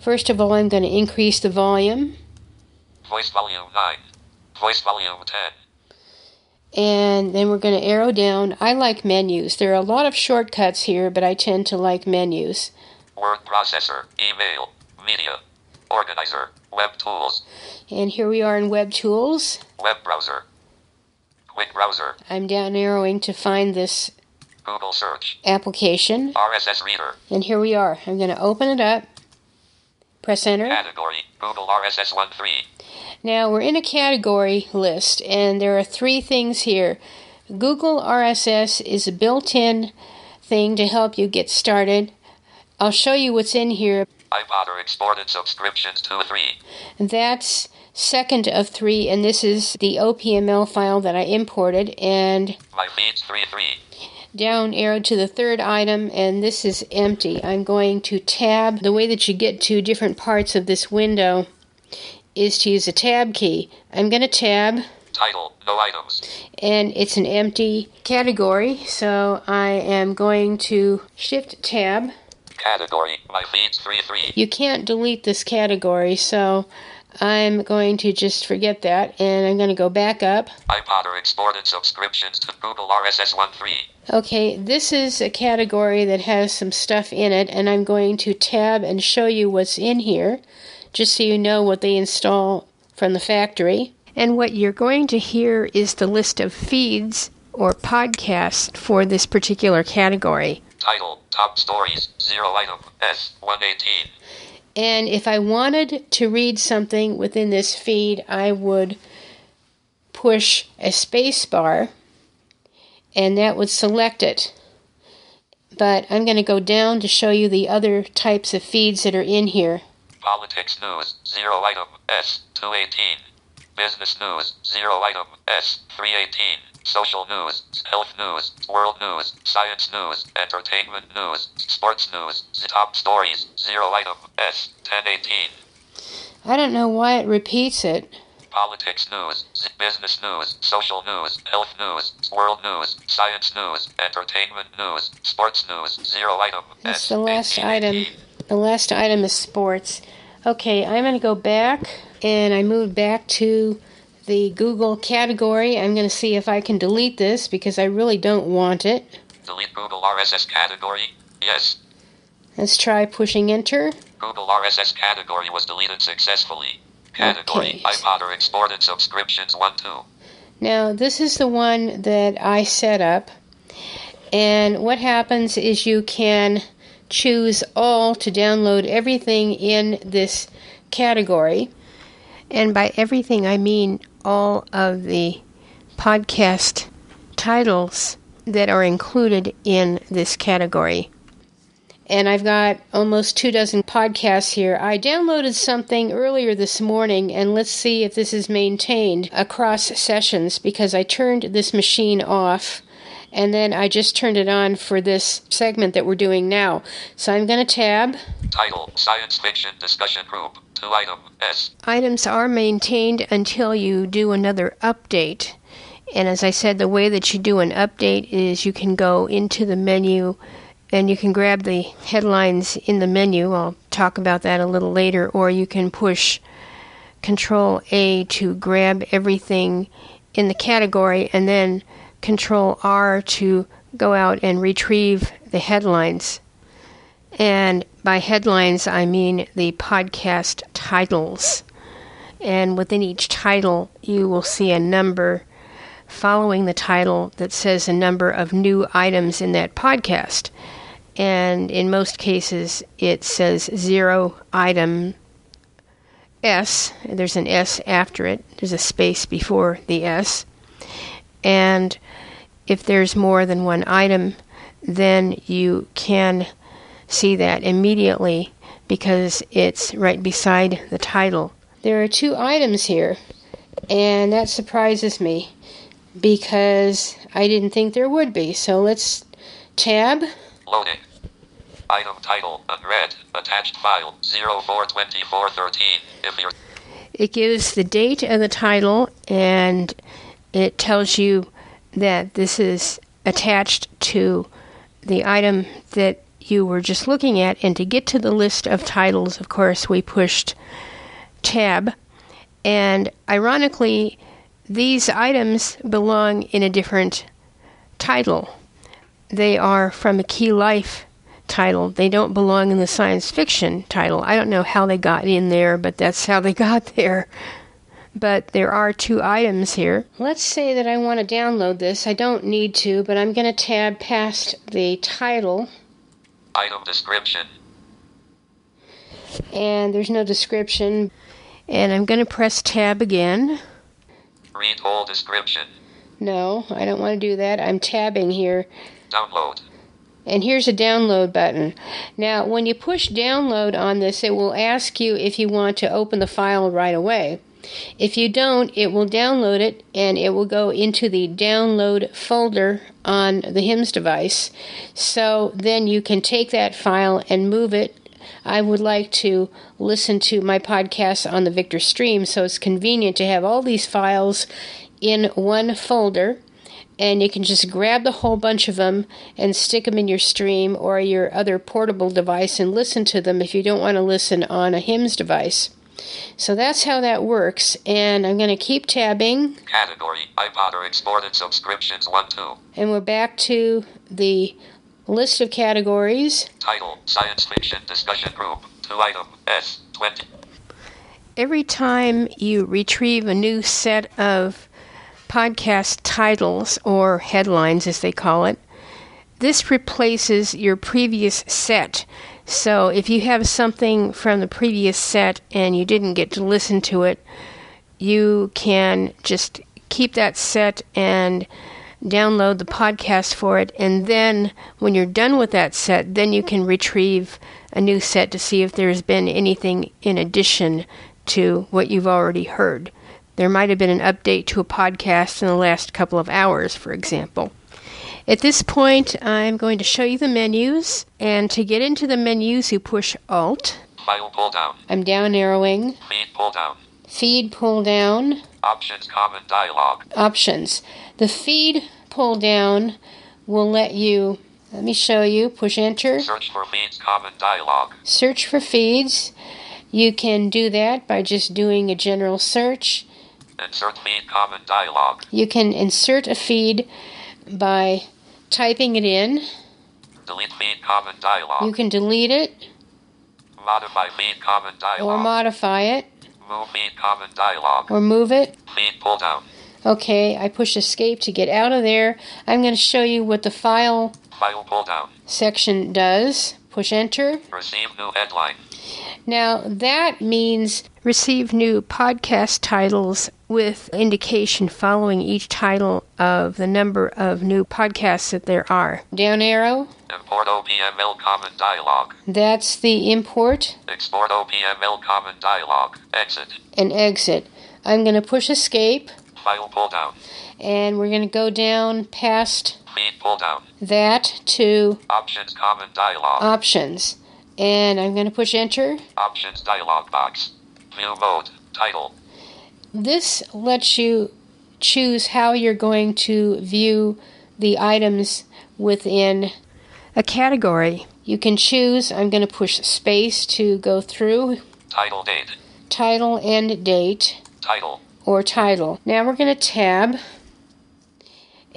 First of all, I'm going to increase the volume. Voice volume 9. Voice volume 10. And then we're going to arrow down. I like menus. There are a lot of shortcuts here, but I tend to like menus. Word processor. Email. Media. Organizer. Web tools. And here we are in Web Tools. Web browser. Quick browser. I'm down arrowing to find this Google search. application. RSS reader. And here we are. I'm going to open it up. Press enter. Category. Google RSS 1 3. Now we're in a category list, and there are three things here. Google RSS is a built in thing to help you get started. I'll show you what's in here. iPodder exported subscriptions 2 3. That's second of three, and this is the OPML file that I imported. And 3 3. down arrow to the third item, and this is empty. I'm going to tab. The way that you get to different parts of this window is to use a tab key. I'm going to tab, Title. No items. and it's an empty category, so I am going to shift tab. Category. My feeds 3 3. You can't delete this category, so I'm going to just forget that, and I'm going to go back up. iPodder exported subscriptions to Google RSS 1 3. Okay, this is a category that has some stuff in it, and I'm going to tab and show you what's in here, just so you know what they install from the factory. And what you're going to hear is the list of feeds or podcasts for this particular category. Title, top stories, zero item, S, 118. And if I wanted to read something within this feed, I would push a space bar and that would select it. But I'm going to go down to show you the other types of feeds that are in here. Politics news, zero item, S, 218. Business news, zero item, S, 318. Social news, health news, world news, science news, entertainment news, sports news, top stories, zero item, S, 1018. I don't know why it repeats it. Politics news, business news, social news, health news, world news, science news, entertainment news, sports news, zero item, That's S, the last 1818. item. The last item is sports. Okay, I'm going to go back and I moved back to the Google category. I'm going to see if I can delete this because I really don't want it. Delete Google RSS category. Yes. Let's try pushing enter. Google RSS category was deleted successfully. Category Okay. iPod exported subscriptions 1 2. Now, this is the one that I set up. And what happens is you can choose all to download everything in this category. And by everything, I mean all of the podcast titles that are included in this category. And I've got almost two dozen podcasts here. I downloaded something earlier this morning, and let's see if this is maintained across sessions because I turned this machine off and then I just turned it on for this segment that we're doing now. So I'm going to tab. Title Science Fiction Discussion Group. 2 item S. Items are maintained until you do another update. And as I said, the way that you do an update is you can go into the menu and you can grab the headlines in the menu. I'll talk about that a little later. Or you can push Control A to grab everything in the category and then Control R to go out and retrieve the headlines. And by headlines, I mean the podcast titles. And within each title, you will see a number following the title that says a number of new items in that podcast. And in most cases, it says zero item S. There's an S after it, there's a space before the S. And if there's more than one item, then you can see that immediately because it's right beside the title. There are two items here, and that surprises me because I didn't think there would be. So let's tab. Loading. Item title unread. Attached file 042413. It gives the date of the title and it tells you that this is attached to the item that you were just looking at. And to get to the list of titles, of course, we pushed tab. And ironically, these items belong in a different title. They are from a Key Life title. They don't belong in the science fiction title. I don't know how they got in there, but that's how they got there. But there are two items here. Let's say that I want to download this. I don't need to, but I'm going to tab past the title, item description. and there's no description. And I'm going to press tab again. Read whole description. No, I don't want to do that. I'm tabbing here. Download. And here's a download button. Now, when you push download on this, it will ask you if you want to open the file right away. If you don't, it will download it and it will go into the download folder on the HIMS device. So then you can take that file and move it. I would like to listen to my podcast on the Victor Stream, so it's convenient to have all these files in one folder and you can just grab the whole bunch of them and stick them in your stream or your other portable device and listen to them if you don't want to listen on a HIMS device. So that's how that works, and I'm going to keep tabbing, Category iPodder exported subscriptions 1 2. and we're back to the list of categories. Title Science Fiction Discussion Group. 2 item S. 20. every time you retrieve a new set of podcast titles or headlines, as they call it, this replaces your previous set. So if you have something from the previous set and you didn't get to listen to it, you can just keep that set and download the podcast for it. And then when you're done with that set then you can retrieve a new set to see if there's been anything in addition to what you've already heard. There might have been an update to a podcast in the last couple of hours for example at this point i'm going to show you the menus and to get into the menus you push alt File pull down. i'm down arrowing Feed pull down. feed pull down Options common dialog. options. The feed pull down will let you, let me show you, push enter, Search for feeds common dialog. search for feeds. You can do that by just doing a general search. Insert feed common dialog. You can insert a feed by typing it in. Delete feed common dialog. You can delete it Modify feed common or modify it Move feed common dialog. or move it. Feed pull down. Okay, I push escape to get out of there. I'm going to show you what the file File pull down. section does. Push enter. Receive new headline. Now, that means receive new podcast titles with indication following each title of the number of new podcasts that there are. Down arrow, Import OPML common dialog. that's the import Export OPML common dialog. Exit. and exit. I'm going to push escape File pull down. and we're going to go down past Feed pull down. That to Options common dialog. options. And I'm going to push enter. Options dialog box. View mode. Title. This lets you choose how you're going to view the items within a category. You can choose, I'm going to push space to go through Title date. title and date Title. or title. Now we're going to tab,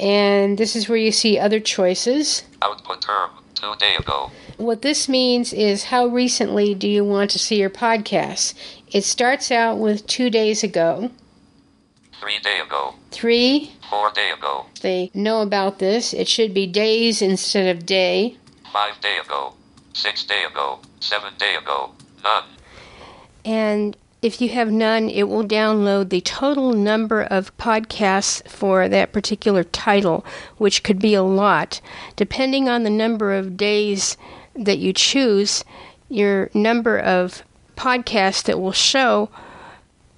and this is where you see other choices. Output term. Two day ago. What this means is how recently do you want to see your podcasts? It starts out with two days ago, Three day ago. three, Four day ago. they know about this. It should be days instead of day. Five day ago. Six day ago. Seven day ago. None. And if you have none, it will download the total number of podcasts for that particular title, which could be a lot. Depending on the number of days that you choose, your number of podcasts that will show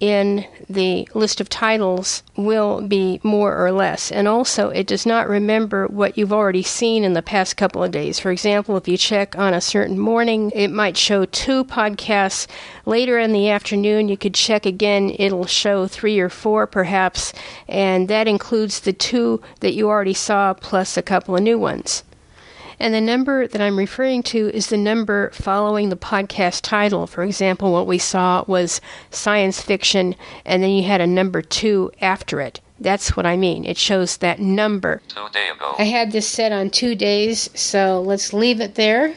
in the list of titles will be more or less. And also, it does not remember what you've already seen in the past couple of days. For example, if you check on a certain morning, it might show two podcasts. Later in the afternoon, you could check again, it'll show three or four perhaps, and that includes the two that you already saw plus a couple of new ones. And the number that I'm referring to is the number following the podcast title. For example, what we saw was science fiction, and then you had a number two after it. That's what I mean. It shows that number. Two day ago. I had this set on two days, so let's leave it there.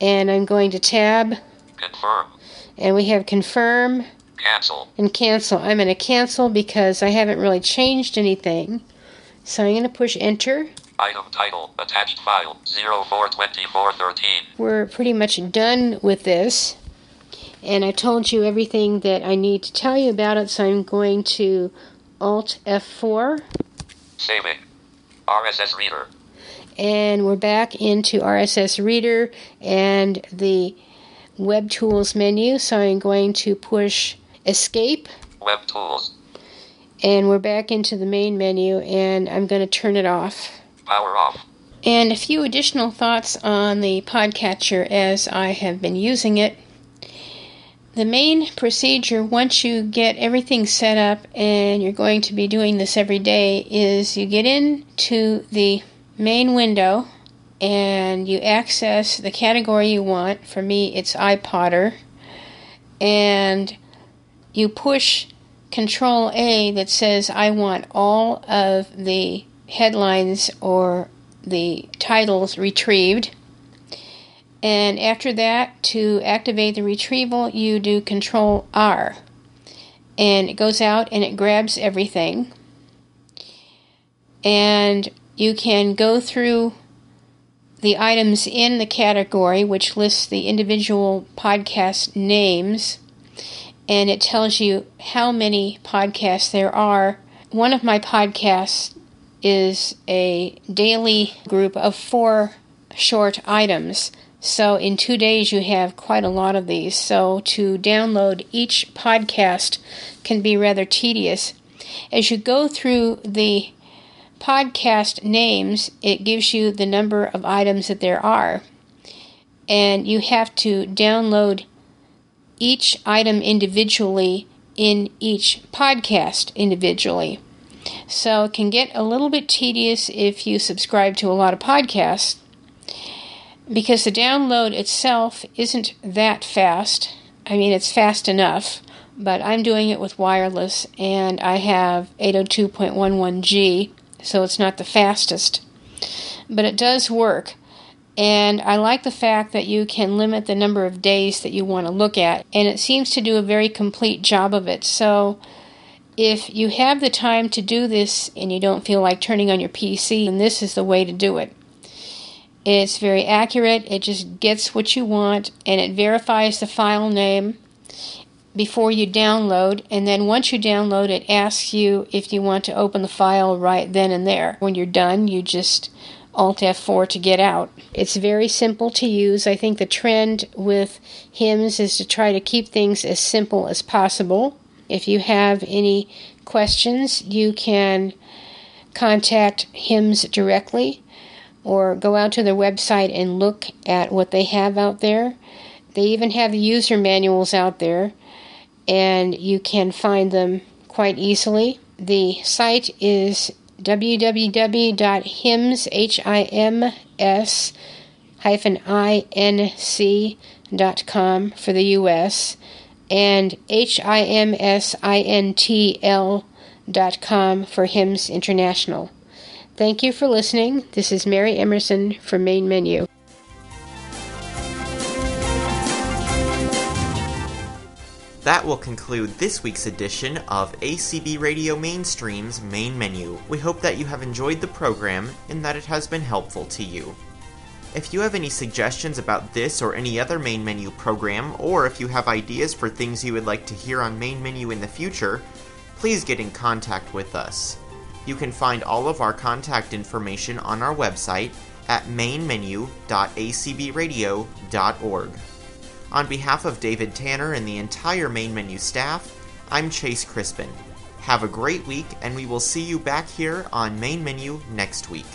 And I'm going to tab, Confirm. and we have confirm Cancel. and cancel. I'm going to cancel because I haven't really changed anything. So I'm going to push enter. Item title. Attached file. 042413. we're pretty much done with this. And I told you everything that I need to tell you about it, so I'm going to Alt F4, Saving. RSS reader. and we're back into RSS Reader and the Web Tools menu. So I'm going to push Escape, Web tools. And we're back into the main menu, and I'm going to turn it off. Power off. And a few additional thoughts on the podcatcher as I have been using it. The main procedure, once you get everything set up and you're going to be doing this every day, is you get into the main window and you access the category you want. For me, it's iPodder. And you push Control A that says, I want all of the headlines or the titles retrieved. And after that, to activate the retrieval, you do Control R. and it goes out and it grabs everything. And you can go through the items in the category, which lists the individual podcast names, and it tells you how many podcasts there are. One of my podcasts is a daily group of four short items. So in two days, you have quite a lot of these. So to download each podcast can be rather tedious. As you go through the podcast names, it gives you the number of items that there are. And you have to download each item individually in each podcast individually. So it can get a little bit tedious if you subscribe to a lot of podcasts because the download itself isn't that fast. I mean, it's fast enough, but I'm doing it with wireless and I have 802.11g, so it's not the fastest. But it does work. And I like the fact that you can limit the number of days that you want to look at, and it seems to do a very complete job of it. So, if you have the time to do this and you don't feel like turning on your PC, then this is the way to do it. It's very accurate, it just gets what you want, and it verifies the file name before you download. And then once you download, it asks you if you want to open the file right then and there. When you're done, you just Alt F4 to get out. It's very simple to use. I think the trend with HIMS is to try to keep things as simple as possible. If you have any questions, you can contact HIMS directly or go out to their website and look at what they have out there. They even have the user manuals out there, and you can find them quite easily. The site is www.hims-inc.com for the U.S. and himsintl.com for HIMS International. Thank you for listening. This is Mary Emerson from Main Menu. That will conclude this week's edition of ACB Radio Mainstream's Main Menu. We hope that you have enjoyed the program and that it has been helpful to you. If you have any suggestions about this or any other Main Menu program, or if you have ideas for things you would like to hear on Main Menu in the future, please get in contact with us. You can find all of our contact information on our website at mainmenu.acbradio.org. On behalf of David Tanner and the entire Main Menu staff, I'm Chase Crispin. Have a great week, and we will see you back here on Main Menu next week.